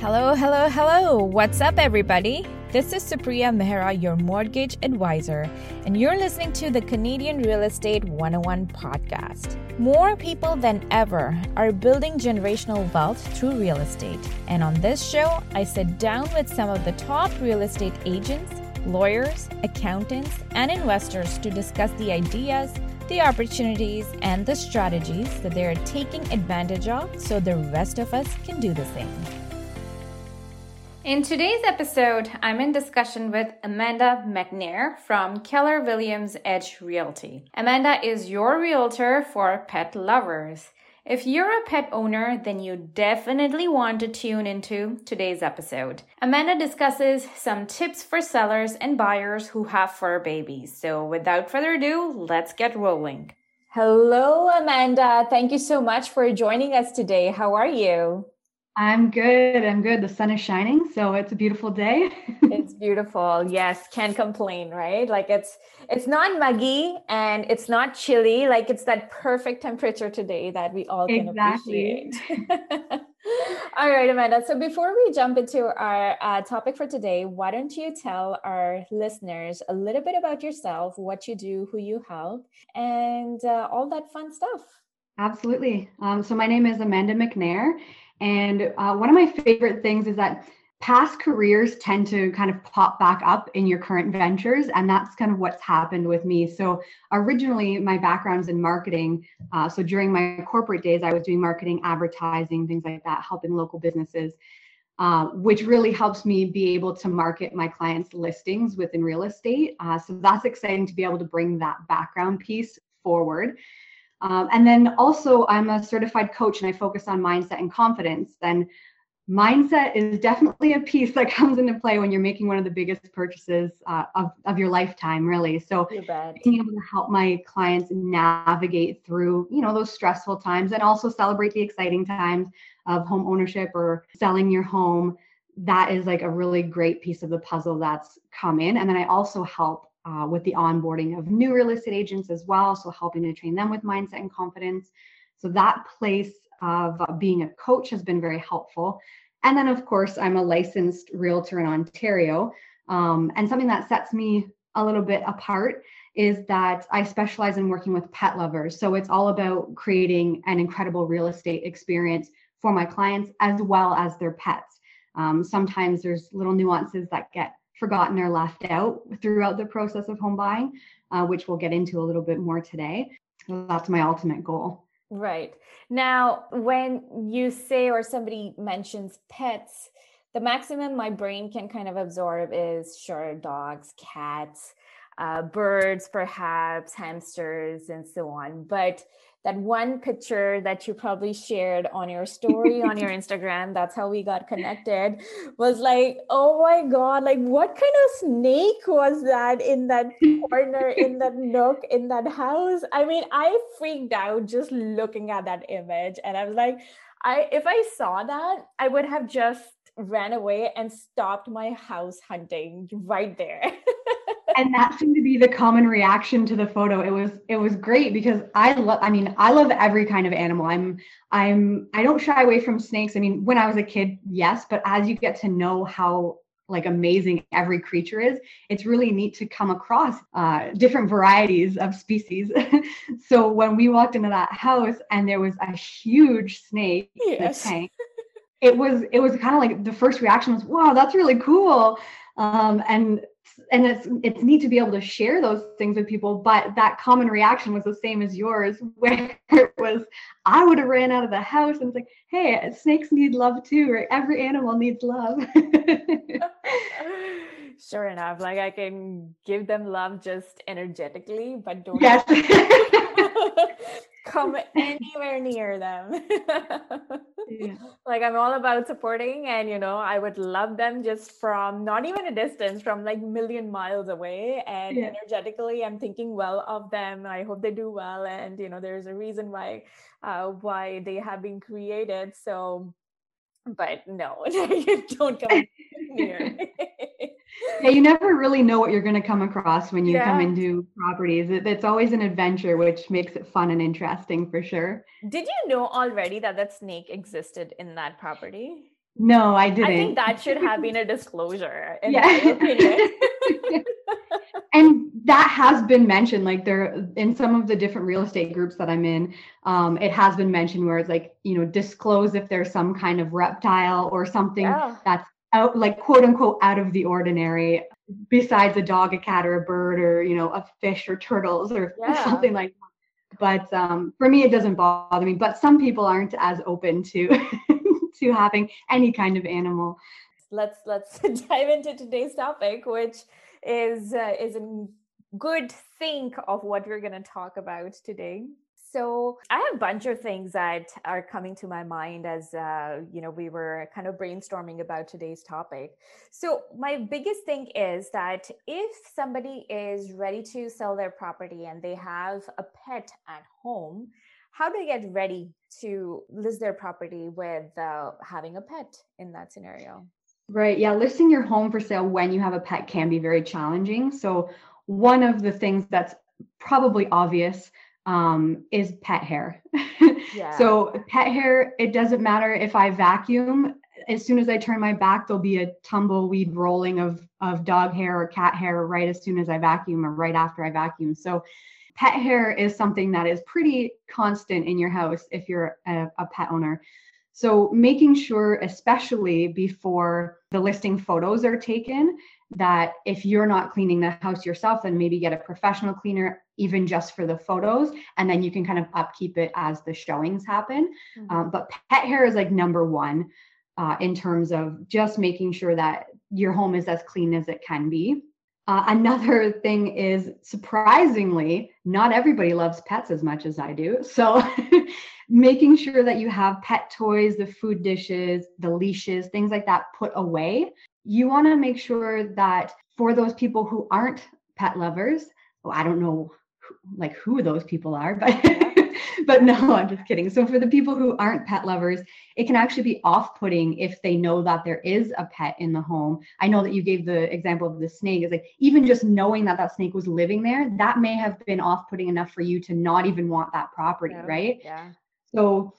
Hello, hello, hello. What's up, everybody? This is Supriya Mehra, your mortgage advisor, and you're listening to the Canadian Real Estate 101 podcast. More people than ever are building generational wealth through real estate. And on this show, I sit down with some of the top real estate agents, lawyers, accountants, and investors to discuss the ideas the opportunities and the strategies that they are taking advantage of so the rest of us can do the same. In today's episode, I'm in discussion with Amanda McNair from Keller Williams Edge Realty. Amanda is your realtor for pet lovers. If you're a pet owner, then you definitely want to tune into today's episode. Amanda discusses some tips for sellers and buyers who have fur babies. So without further ado, let's get rolling. Hello, Amanda. Thank you so much for joining us today. How are you? I'm good. I'm good. The sun is shining, so it's a beautiful day. it's beautiful. Yes, can't complain, right? Like it's it's not muggy and it's not chilly. Like it's that perfect temperature today that we all can exactly. appreciate. all right, Amanda. So before we jump into our uh, topic for today, why don't you tell our listeners a little bit about yourself, what you do, who you help, and uh, all that fun stuff? Absolutely. Um, so my name is Amanda McNair and uh, one of my favorite things is that past careers tend to kind of pop back up in your current ventures. And that's kind of what's happened with me. So, originally, my background is in marketing. Uh, so, during my corporate days, I was doing marketing, advertising, things like that, helping local businesses. Uh, which really helps me be able to market my clients' listings within real estate. Uh, so that's exciting to be able to bring that background piece forward. Um, and then also, I'm a certified coach and I focus on mindset and confidence. Then, mindset is definitely a piece that comes into play when you're making one of the biggest purchases uh, of, of your lifetime, really. So, being able to help my clients navigate through, you know, those stressful times and also celebrate the exciting times of home ownership or selling your home. That is like a really great piece of the puzzle that's come in. And then I also help uh, with the onboarding of new real estate agents as well. So, helping to train them with mindset and confidence. So, that place of being a coach has been very helpful. And then, of course, I'm a licensed realtor in Ontario. Um, and something that sets me a little bit apart is that I specialize in working with pet lovers. So, it's all about creating an incredible real estate experience for my clients as well as their pets. Um, sometimes there's little nuances that get forgotten or left out throughout the process of home buying, uh, which we'll get into a little bit more today. That's my ultimate goal. Right. Now, when you say or somebody mentions pets, the maximum my brain can kind of absorb is sure, dogs, cats, uh, birds, perhaps, hamsters, and so on. But that one picture that you probably shared on your story on your Instagram, that's how we got connected, was like, oh my God, like what kind of snake was that in that corner, in that nook, in that house? I mean, I freaked out just looking at that image. And I was like, I if I saw that, I would have just ran away and stopped my house hunting right there. and that seemed to be the common reaction to the photo. It was it was great because I love I mean, I love every kind of animal. I'm I'm I don't shy away from snakes. I mean, when I was a kid, yes, but as you get to know how like amazing every creature is it's really neat to come across uh, different varieties of species so when we walked into that house and there was a huge snake yes. in the tank it was it was kind of like the first reaction was wow that's really cool um, and and it's it's neat to be able to share those things with people but that common reaction was the same as yours where it was i would have ran out of the house and it's like hey snakes need love too right every animal needs love. Sure enough like i can give them love just energetically but don't yes come anywhere near them. yeah. Like I'm all about supporting and you know, I would love them just from not even a distance, from like million miles away. And yeah. energetically I'm thinking well of them. I hope they do well. And you know, there's a reason why uh why they have been created. So but no, don't come near yeah, you never really know what you're going to come across when you yeah. come into properties. It, it's always an adventure, which makes it fun and interesting for sure. Did you know already that that snake existed in that property? No, I didn't. I think that should have been a disclosure. In yeah. My opinion. and that has been mentioned like there in some of the different real estate groups that i'm in um, it has been mentioned where it's like you know disclose if there's some kind of reptile or something yeah. that's out like quote unquote out of the ordinary besides a dog a cat or a bird or you know a fish or turtles or yeah. something like that. But um, for me it doesn't bother me. But some people aren't as open to to having any kind of animal. Let's let's dive into today's topic which is uh, is a good think of what we're going to talk about today so i have a bunch of things that are coming to my mind as uh, you know we were kind of brainstorming about today's topic so my biggest thing is that if somebody is ready to sell their property and they have a pet at home how do they get ready to list their property with uh, having a pet in that scenario Right. Yeah. Listing your home for sale when you have a pet can be very challenging. So, one of the things that's probably obvious um, is pet hair. yeah. So, pet hair, it doesn't matter if I vacuum, as soon as I turn my back, there'll be a tumbleweed rolling of, of dog hair or cat hair right as soon as I vacuum or right after I vacuum. So, pet hair is something that is pretty constant in your house if you're a, a pet owner. So, making sure, especially before the listing photos are taken, that if you're not cleaning the house yourself, then maybe get a professional cleaner, even just for the photos, and then you can kind of upkeep it as the showings happen. Mm-hmm. Um, but pet hair is like number one uh, in terms of just making sure that your home is as clean as it can be. Uh, another thing is surprisingly, not everybody loves pets as much as I do. So, making sure that you have pet toys, the food dishes, the leashes, things like that put away. You want to make sure that for those people who aren't pet lovers, well, I don't know who, like who those people are, but but no, I'm just kidding. So for the people who aren't pet lovers, it can actually be off-putting if they know that there is a pet in the home. I know that you gave the example of the snake. Is like even just knowing that that snake was living there, that may have been off-putting enough for you to not even want that property, yeah. right? Yeah. So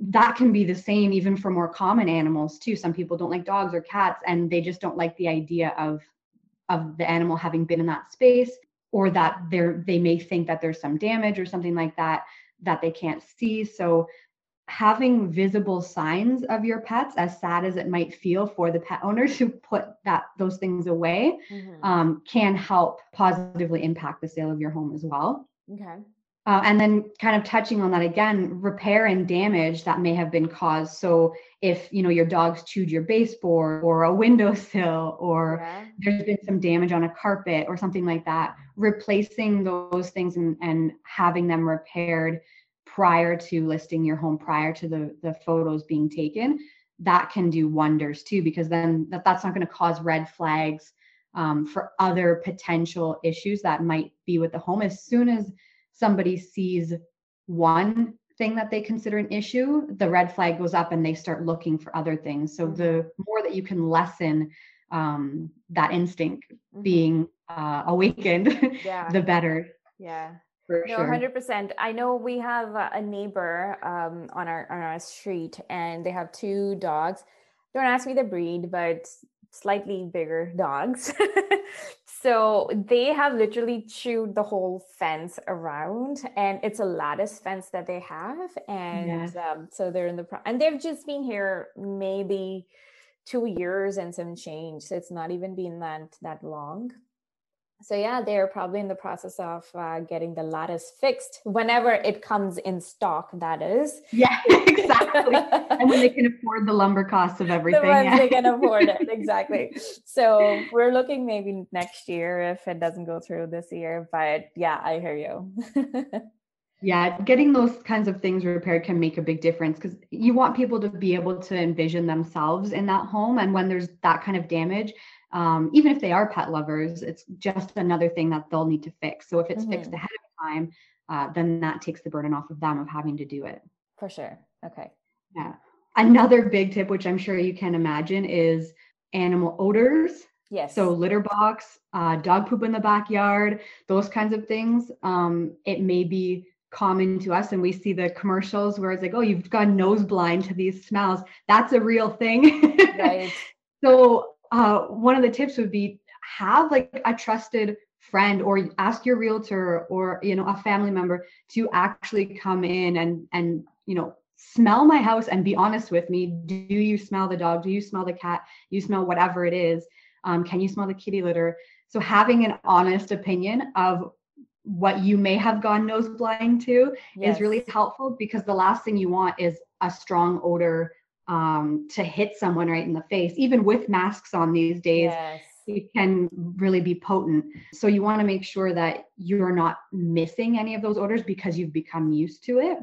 that can be the same even for more common animals too. Some people don't like dogs or cats and they just don't like the idea of of the animal having been in that space or that they're they may think that there's some damage or something like that that they can't see. So having visible signs of your pets as sad as it might feel for the pet owners who put that those things away mm-hmm. um, can help positively impact the sale of your home as well okay uh, and then kind of touching on that again repair and damage that may have been caused so if you know your dog's chewed your baseboard or a windowsill or yeah. there's been some damage on a carpet or something like that replacing those things and, and having them repaired prior to listing your home prior to the the photos being taken that can do wonders too because then that, that's not going to cause red flags um, for other potential issues that might be with the home as soon as somebody sees one thing that they consider an issue, the red flag goes up and they start looking for other things. So the mm-hmm. more that you can lessen um, that instinct mm-hmm. being uh, awakened, yeah. the better. Yeah. For no, hundred sure. percent. I know we have a neighbor um, on our on our street, and they have two dogs. Don't ask me the breed, but slightly bigger dogs. so they have literally chewed the whole fence around, and it's a lattice fence that they have. And yes. um, so they're in the pro- and they've just been here maybe two years and some change. So it's not even been that that long so yeah they're probably in the process of uh, getting the lattice fixed whenever it comes in stock that is. Yeah exactly. And when they can afford the lumber costs of everything the ones yeah. they can afford it exactly. So we're looking maybe next year if it doesn't go through this year but yeah i hear you. Yeah getting those kinds of things repaired can make a big difference because you want people to be able to envision themselves in that home and when there's that kind of damage um, even if they are pet lovers, it's just another thing that they'll need to fix. So if it's mm-hmm. fixed ahead of time, uh, then that takes the burden off of them of having to do it. For sure. Okay. Yeah. Another big tip, which I'm sure you can imagine, is animal odors. Yes. So litter box, uh, dog poop in the backyard, those kinds of things. Um, it may be common to us and we see the commercials where it's like oh you've gone nose blind to these smells that's a real thing right so uh, one of the tips would be have like a trusted friend or ask your realtor or you know a family member to actually come in and and you know smell my house and be honest with me. Do you smell the dog? Do you smell the cat? You smell whatever it is. Um, can you smell the kitty litter? So having an honest opinion of what you may have gone nose blind to yes. is really helpful because the last thing you want is a strong odor um, to hit someone right in the face. Even with masks on these days, yes. it can really be potent. So you want to make sure that you're not missing any of those odors because you've become used to it.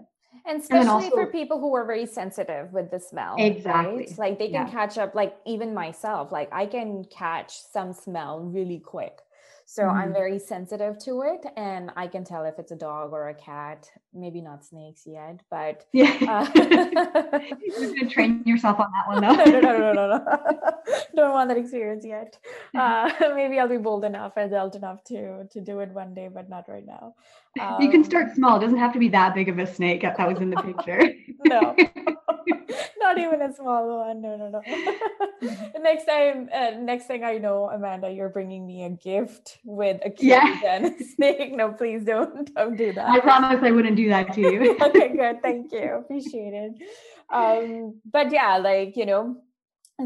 And especially and also, for people who are very sensitive with the smell. Exactly. Right? Like they can yeah. catch up, like even myself, like I can catch some smell really quick. So mm-hmm. I'm very sensitive to it and I can tell if it's a dog or a cat. Maybe not snakes yet, but yeah. Uh, you can train yourself on that one though. no, no, no, no, no, no. Don't want that experience yet. Uh, maybe I'll be bold enough, adult enough to to do it one day, but not right now. Um, you can start small. It doesn't have to be that big of a snake that was in the picture. no. not even a small one. No, no, no. Next time, uh, next thing I know, Amanda, you're bringing me a gift with a kid yeah. and a snake. No, please don't, don't do that. I promise I wouldn't do that to you. okay, good. Thank you. Appreciate it. Um, but yeah, like you know,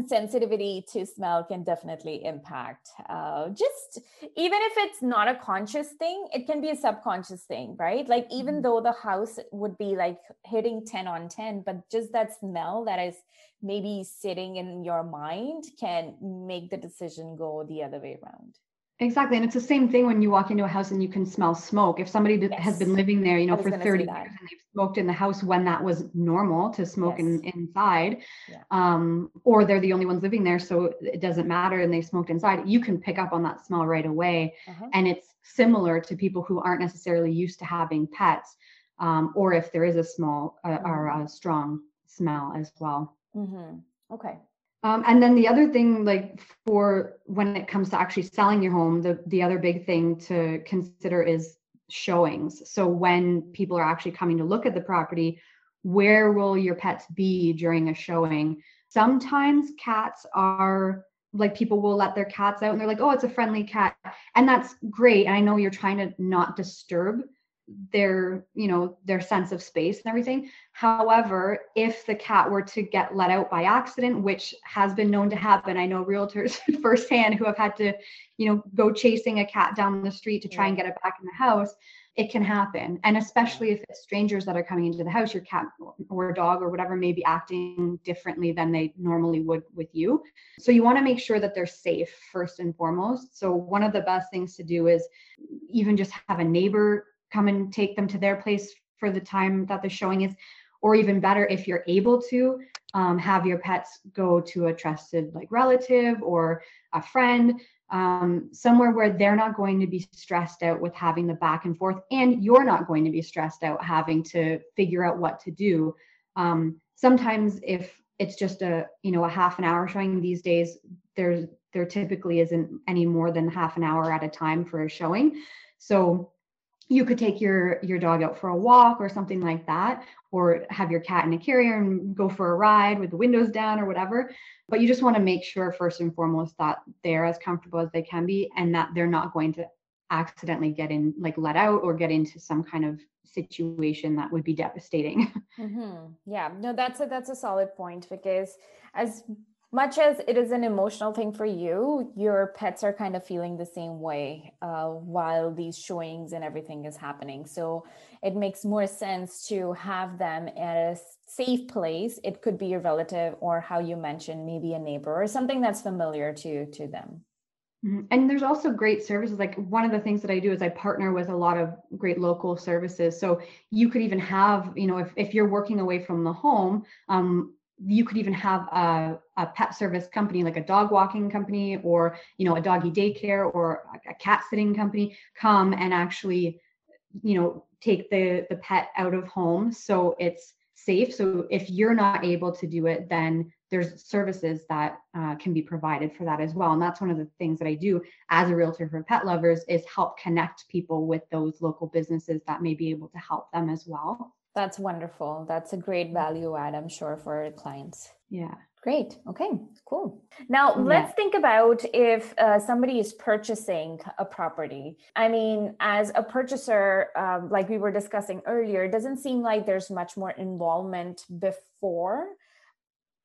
sensitivity to smell can definitely impact uh, just even if it's not a conscious thing it can be a subconscious thing right like even mm-hmm. though the house would be like hitting 10 on 10 but just that smell that is maybe sitting in your mind can make the decision go the other way around Exactly. And it's the same thing when you walk into a house and you can smell smoke. If somebody yes. has been living there, you know, for 30 years and they've smoked in the house when that was normal to smoke yes. in, inside, yeah. um, or they're the only ones living there, so it doesn't matter and they smoked inside, you can pick up on that smell right away. Uh-huh. And it's similar to people who aren't necessarily used to having pets, um, or if there is a small uh, mm-hmm. or a strong smell as well. Mm-hmm. Okay. Um, and then the other thing, like for when it comes to actually selling your home, the the other big thing to consider is showings. So when people are actually coming to look at the property, where will your pets be during a showing? Sometimes cats are like people will let their cats out and they're like, oh, it's a friendly cat. And that's great. And I know you're trying to not disturb their you know their sense of space and everything. However if the cat were to get let out by accident which has been known to happen i know realtors firsthand who have had to you know go chasing a cat down the street to try and get it back in the house it can happen. And especially if it's strangers that are coming into the house your cat or dog or whatever may be acting differently than they normally would with you. So you want to make sure that they're safe first and foremost. So one of the best things to do is even just have a neighbor come and take them to their place for the time that the showing is. Or even better if you're able to um, have your pets go to a trusted like relative or a friend um, somewhere where they're not going to be stressed out with having the back and forth and you're not going to be stressed out having to figure out what to do. Um, sometimes if it's just a you know a half an hour showing these days there's there typically isn't any more than half an hour at a time for a showing. So you could take your your dog out for a walk or something like that or have your cat in a carrier and go for a ride with the windows down or whatever. But you just want to make sure first and foremost that they're as comfortable as they can be and that they're not going to accidentally get in like let out or get into some kind of situation that would be devastating. Mm-hmm. yeah. No that's a that's a solid point because as much as it is an emotional thing for you, your pets are kind of feeling the same way uh, while these showings and everything is happening. So it makes more sense to have them at a safe place. It could be your relative or how you mentioned, maybe a neighbor or something that's familiar to to them. Mm-hmm. And there's also great services. Like one of the things that I do is I partner with a lot of great local services. So you could even have, you know, if, if you're working away from the home, um, you could even have a, a pet service company like a dog walking company or you know a doggy daycare or a cat sitting company come and actually you know take the the pet out of home so it's safe. So if you're not able to do it, then there's services that uh, can be provided for that as well. And that's one of the things that I do as a realtor for pet lovers is help connect people with those local businesses that may be able to help them as well. That's wonderful. That's a great value add, I'm sure, for clients. Yeah. Great. Okay, cool. Now, yeah. let's think about if uh, somebody is purchasing a property. I mean, as a purchaser, um, like we were discussing earlier, it doesn't seem like there's much more involvement before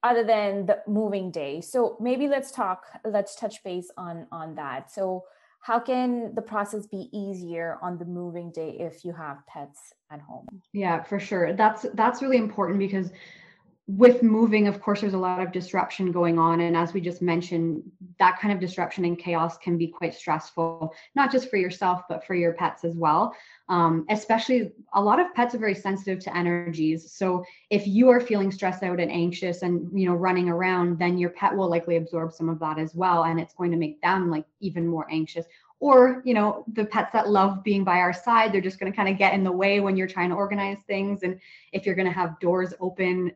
other than the moving day. So maybe let's talk, let's touch base on on that. So how can the process be easier on the moving day if you have pets at home? Yeah, for sure. That's that's really important because with moving, of course, there's a lot of disruption going on. And as we just mentioned, that kind of disruption and chaos can be quite stressful, not just for yourself, but for your pets as well. Um, especially a lot of pets are very sensitive to energies. So if you are feeling stressed out and anxious and, you know, running around, then your pet will likely absorb some of that as well. And it's going to make them like even more anxious or you know the pets that love being by our side they're just going to kind of get in the way when you're trying to organize things and if you're going to have doors open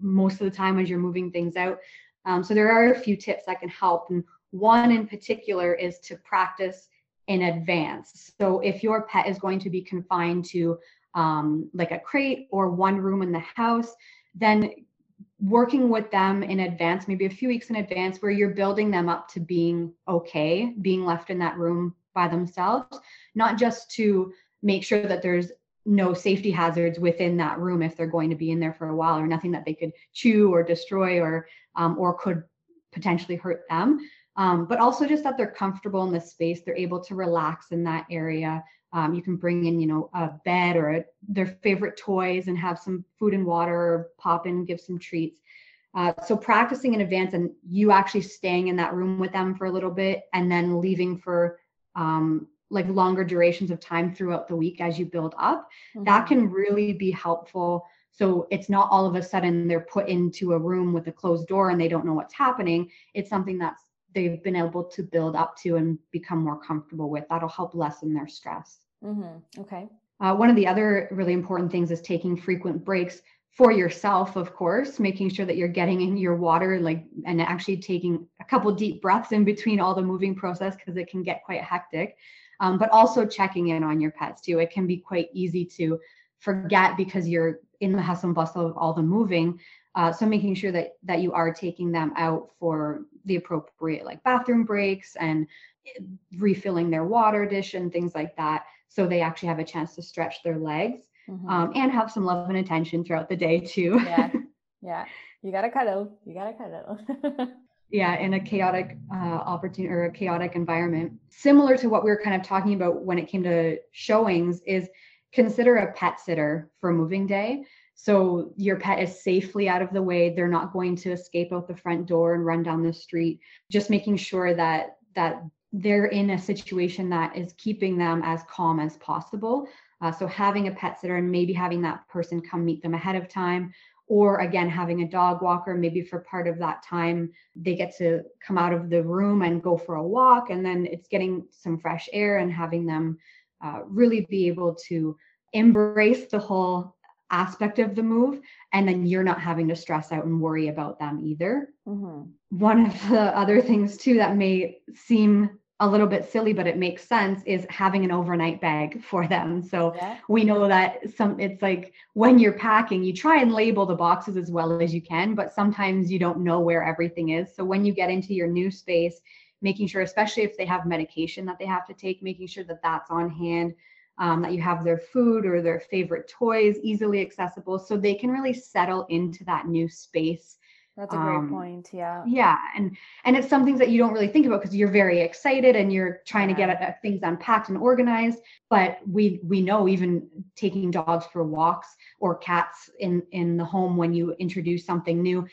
most of the time as you're moving things out. Um, so there are a few tips that can help. And one in particular is to practice in advance. So if your pet is going to be confined to um, like a crate or one room in the house, then working with them in advance, maybe a few weeks in advance, where you're building them up to being okay, being left in that room by themselves, not just to make sure that there's no safety hazards within that room if they're going to be in there for a while or nothing that they could chew or destroy or um, or could potentially hurt them. Um, but also just that they're comfortable in the space they're able to relax in that area. Um, you can bring in you know a bed or a, their favorite toys and have some food and water pop in give some treats. Uh, so practicing in advance and you actually staying in that room with them for a little bit and then leaving for um, like longer durations of time throughout the week as you build up mm-hmm. that can really be helpful. So it's not all of a sudden they're put into a room with a closed door and they don't know what's happening. It's something that's they've been able to build up to and become more comfortable with. That'll help lessen their stress. Mm-hmm. okay. Uh, one of the other really important things is taking frequent breaks for yourself of course making sure that you're getting in your water like and actually taking a couple deep breaths in between all the moving process because it can get quite hectic um, but also checking in on your pets too. It can be quite easy to forget because you're in the hustle and bustle of all the moving. Uh, so making sure that that you are taking them out for the appropriate like bathroom breaks and eh, refilling their water dish and things like that, so they actually have a chance to stretch their legs mm-hmm. um, and have some love and attention throughout the day too. yeah, yeah, you gotta cuddle. You gotta cuddle. yeah in a chaotic uh, opportunity or a chaotic environment. Similar to what we were kind of talking about when it came to showings is consider a pet sitter for moving day. So your pet is safely out of the way. They're not going to escape out the front door and run down the street. Just making sure that that they're in a situation that is keeping them as calm as possible. Uh, so having a pet sitter and maybe having that person come meet them ahead of time or again having a dog walker maybe for part of that time they get to come out of the room and go for a walk and then it's getting some fresh air and having them uh, really be able to embrace the whole aspect of the move and then you're not having to stress out and worry about them either mm-hmm. one of the other things too that may seem a little bit silly but it makes sense is having an overnight bag for them so yeah. we know that some it's like when you're packing you try and label the boxes as well as you can but sometimes you don't know where everything is so when you get into your new space making sure especially if they have medication that they have to take making sure that that's on hand um, that you have their food or their favorite toys easily accessible so they can really settle into that new space that's a great um, point. Yeah. Yeah, and and it's some things that you don't really think about because you're very excited and you're trying yeah. to get uh, things unpacked and organized. But we we know even taking dogs for walks or cats in in the home when you introduce something new,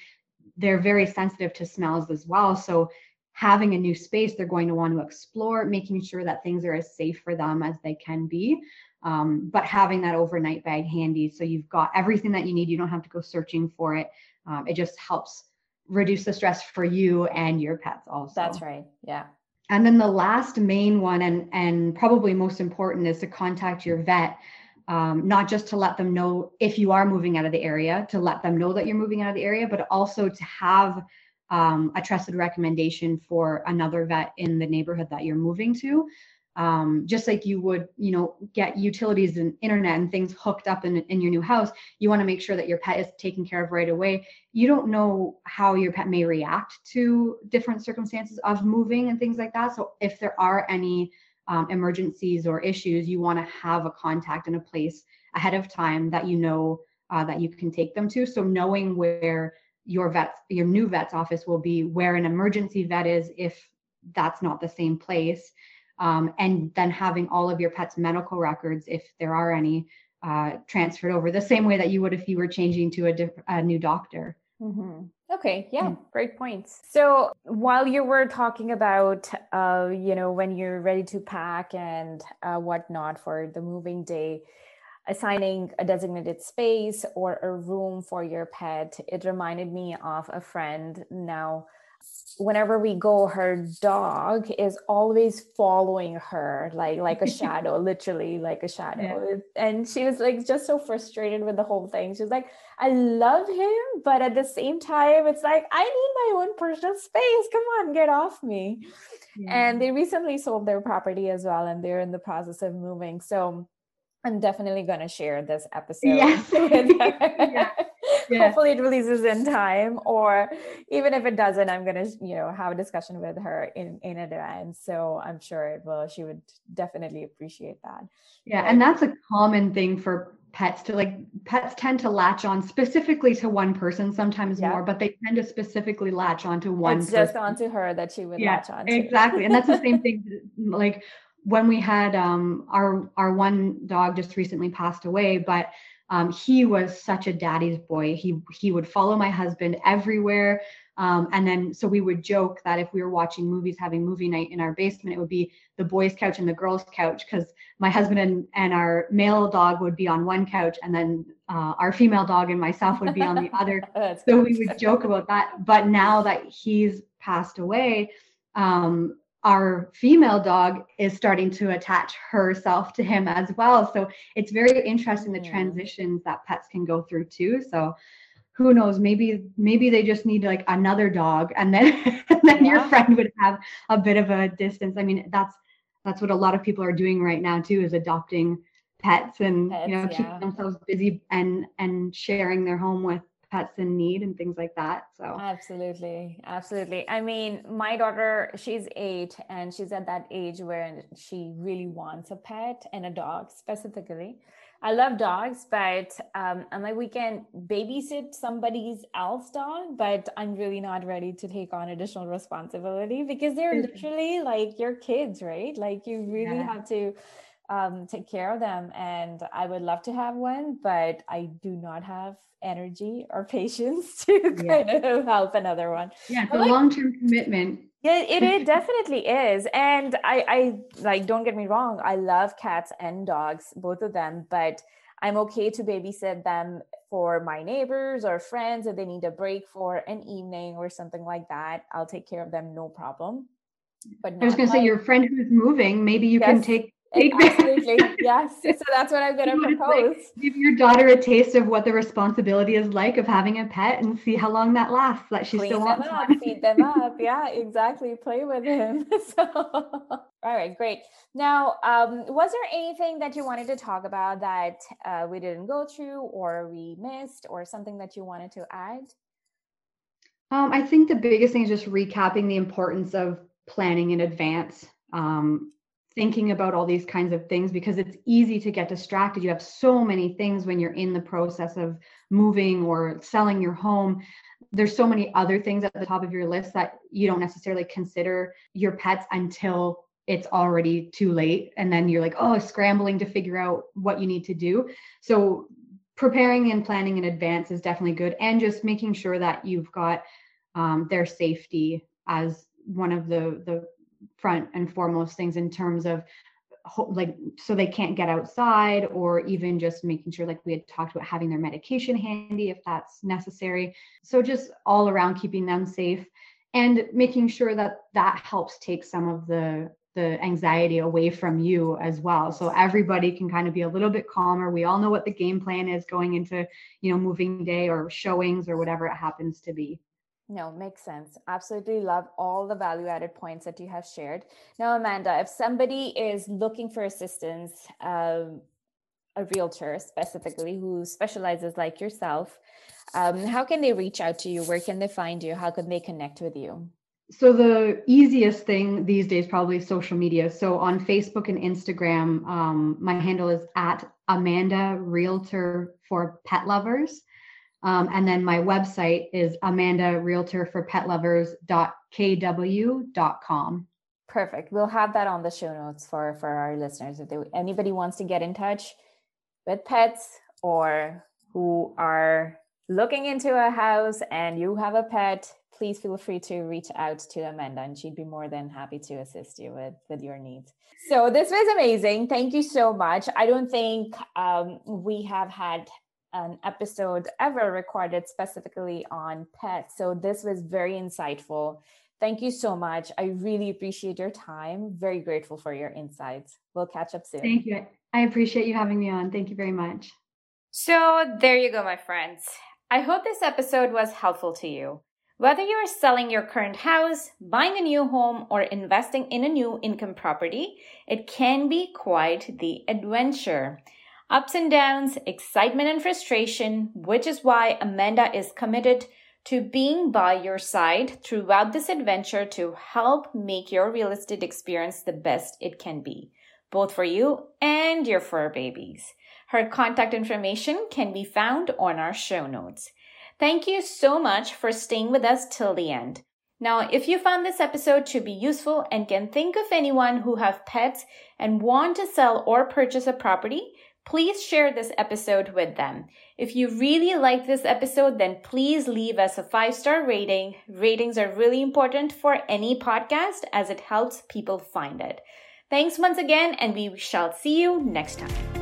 they're very sensitive to smells as well. So having a new space, they're going to want to explore, making sure that things are as safe for them as they can be. Um, but having that overnight bag handy. So you've got everything that you need. You don't have to go searching for it. Um, it just helps reduce the stress for you and your pets also. That's right. Yeah. And then the last main one and and probably most important is to contact your vet um, not just to let them know if you are moving out of the area, to let them know that you're moving out of the area, but also to have um, a trusted recommendation for another vet in the neighborhood that you're moving to. Um, just like you would, you know, get utilities and internet and things hooked up in, in your new house, you want to make sure that your pet is taken care of right away. You don't know how your pet may react to different circumstances of moving and things like that. So if there are any um, emergencies or issues, you want to have a contact in a place ahead of time that you know uh, that you can take them to. So knowing where your vet, your new vet's office will be, where an emergency vet is, if that's not the same place, um, and then having all of your pet's medical records, if there are any, uh, transferred over the same way that you would if you were changing to a, diff- a new doctor. Mm-hmm. Okay, yeah, mm. great points. So while you were talking about, uh, you know, when you're ready to pack and uh, whatnot for the moving day, assigning a designated space or a room for your pet, it reminded me of a friend now whenever we go her dog is always following her like like a shadow literally like a shadow yeah. and she was like just so frustrated with the whole thing she was like i love him but at the same time it's like i need my own personal space come on get off me yeah. and they recently sold their property as well and they're in the process of moving so I'm definitely going to share this episode. Yeah. Yeah. Hopefully it releases in time or even if it doesn't, I'm to, you know, have a discussion with her in, in advance. So I'm sure it will, she would definitely appreciate that. Yeah. But, and that's a common thing for pets to like pets tend to latch on specifically to one person sometimes yeah. more but they tend to specifically latch onto one it's person. just onto her that she would yeah, latch on to. exactly and that's the same thing like when we had um, our our one dog just recently passed away, but um, he was such a daddy's boy. He he would follow my husband everywhere. Um, and then so we would joke that if we were watching movies, having movie night in our basement, it would be the boys' couch and the girls' couch because my husband and, and our male dog would be on one couch, and then uh, our female dog and myself would be on the other. so we would joke about that. But now that he's passed away, um, our female dog is starting to attach herself to him as well. So it's very interesting the mm. transitions that pets can go through too. So who knows, maybe maybe they just need like another dog and then and then yeah. your friend would have a bit of a distance. I mean, that's that's what a lot of people are doing right now too is adopting pets and pets, you know yeah. keeping themselves busy and and sharing their home with pets in need and things like that. So absolutely, absolutely. I mean, my daughter, she's eight and she's at that age where she really wants a pet and a dog specifically. I love dogs, but um, I'm like, we can babysit somebody's else dog, but I'm really not ready to take on additional responsibility because they're literally like your kids, right? Like you really yeah. have to um, take care of them. And I would love to have one, but I do not have energy or patience to kind of help another one. Yeah, it's a like, long-term commitment. Yeah, it, it definitely is. And I, I like, don't get me wrong, I love cats and dogs, both of them, but I'm okay to babysit them for my neighbors or friends if they need a break for an evening or something like that. I'll take care of them, no problem. But I was going to say, your friend who's moving, maybe you yes. can take Absolutely. yes. So that's what I'm going to propose. Like, give your daughter a taste of what the responsibility is like of having a pet and see how long that lasts. That she Clean still wants them up, feed them up. Yeah, exactly. Play with him. So, all right, great. Now, um, was there anything that you wanted to talk about that uh, we didn't go through or we missed or something that you wanted to add? Um, I think the biggest thing is just recapping the importance of planning in advance. Um, thinking about all these kinds of things because it's easy to get distracted. You have so many things when you're in the process of moving or selling your home. There's so many other things at the top of your list that you don't necessarily consider your pets until it's already too late. And then you're like, oh, scrambling to figure out what you need to do. So preparing and planning in advance is definitely good. And just making sure that you've got um, their safety as one of the the front and foremost things in terms of like so they can't get outside or even just making sure like we had talked about having their medication handy if that's necessary. So just all around keeping them safe and making sure that that helps take some of the the anxiety away from you as well. So everybody can kind of be a little bit calmer. We all know what the game plan is going into you know moving day or showings or whatever it happens to be no, makes sense. Absolutely love all the value added points that you have shared. Now, Amanda, if somebody is looking for assistance, um, a realtor specifically who specializes like yourself, um, how can they reach out to you? Where can they find you? How can they connect with you? So the easiest thing these days probably social media. So on Facebook and Instagram, um, my handle is at Amanda Realtor for Pet Lovers. Um, and then my website is Amanda Realtor for Pet Lovers.kw.com. Perfect. We'll have that on the show notes for for our listeners. If they, anybody wants to get in touch with pets or who are looking into a house and you have a pet, please feel free to reach out to Amanda and she'd be more than happy to assist you with, with your needs. So this was amazing. Thank you so much. I don't think um, we have had an episode ever recorded specifically on pets. So this was very insightful. Thank you so much. I really appreciate your time. Very grateful for your insights. We'll catch up soon. Thank you. I appreciate you having me on. Thank you very much. So, there you go, my friends. I hope this episode was helpful to you. Whether you are selling your current house, buying a new home, or investing in a new income property, it can be quite the adventure. Ups and downs, excitement and frustration, which is why Amanda is committed to being by your side throughout this adventure to help make your real estate experience the best it can be, both for you and your fur babies. Her contact information can be found on our show notes. Thank you so much for staying with us till the end. Now, if you found this episode to be useful and can think of anyone who have pets and want to sell or purchase a property, please share this episode with them. If you really like this episode, then please leave us a five star rating. Ratings are really important for any podcast as it helps people find it. Thanks once again, and we shall see you next time.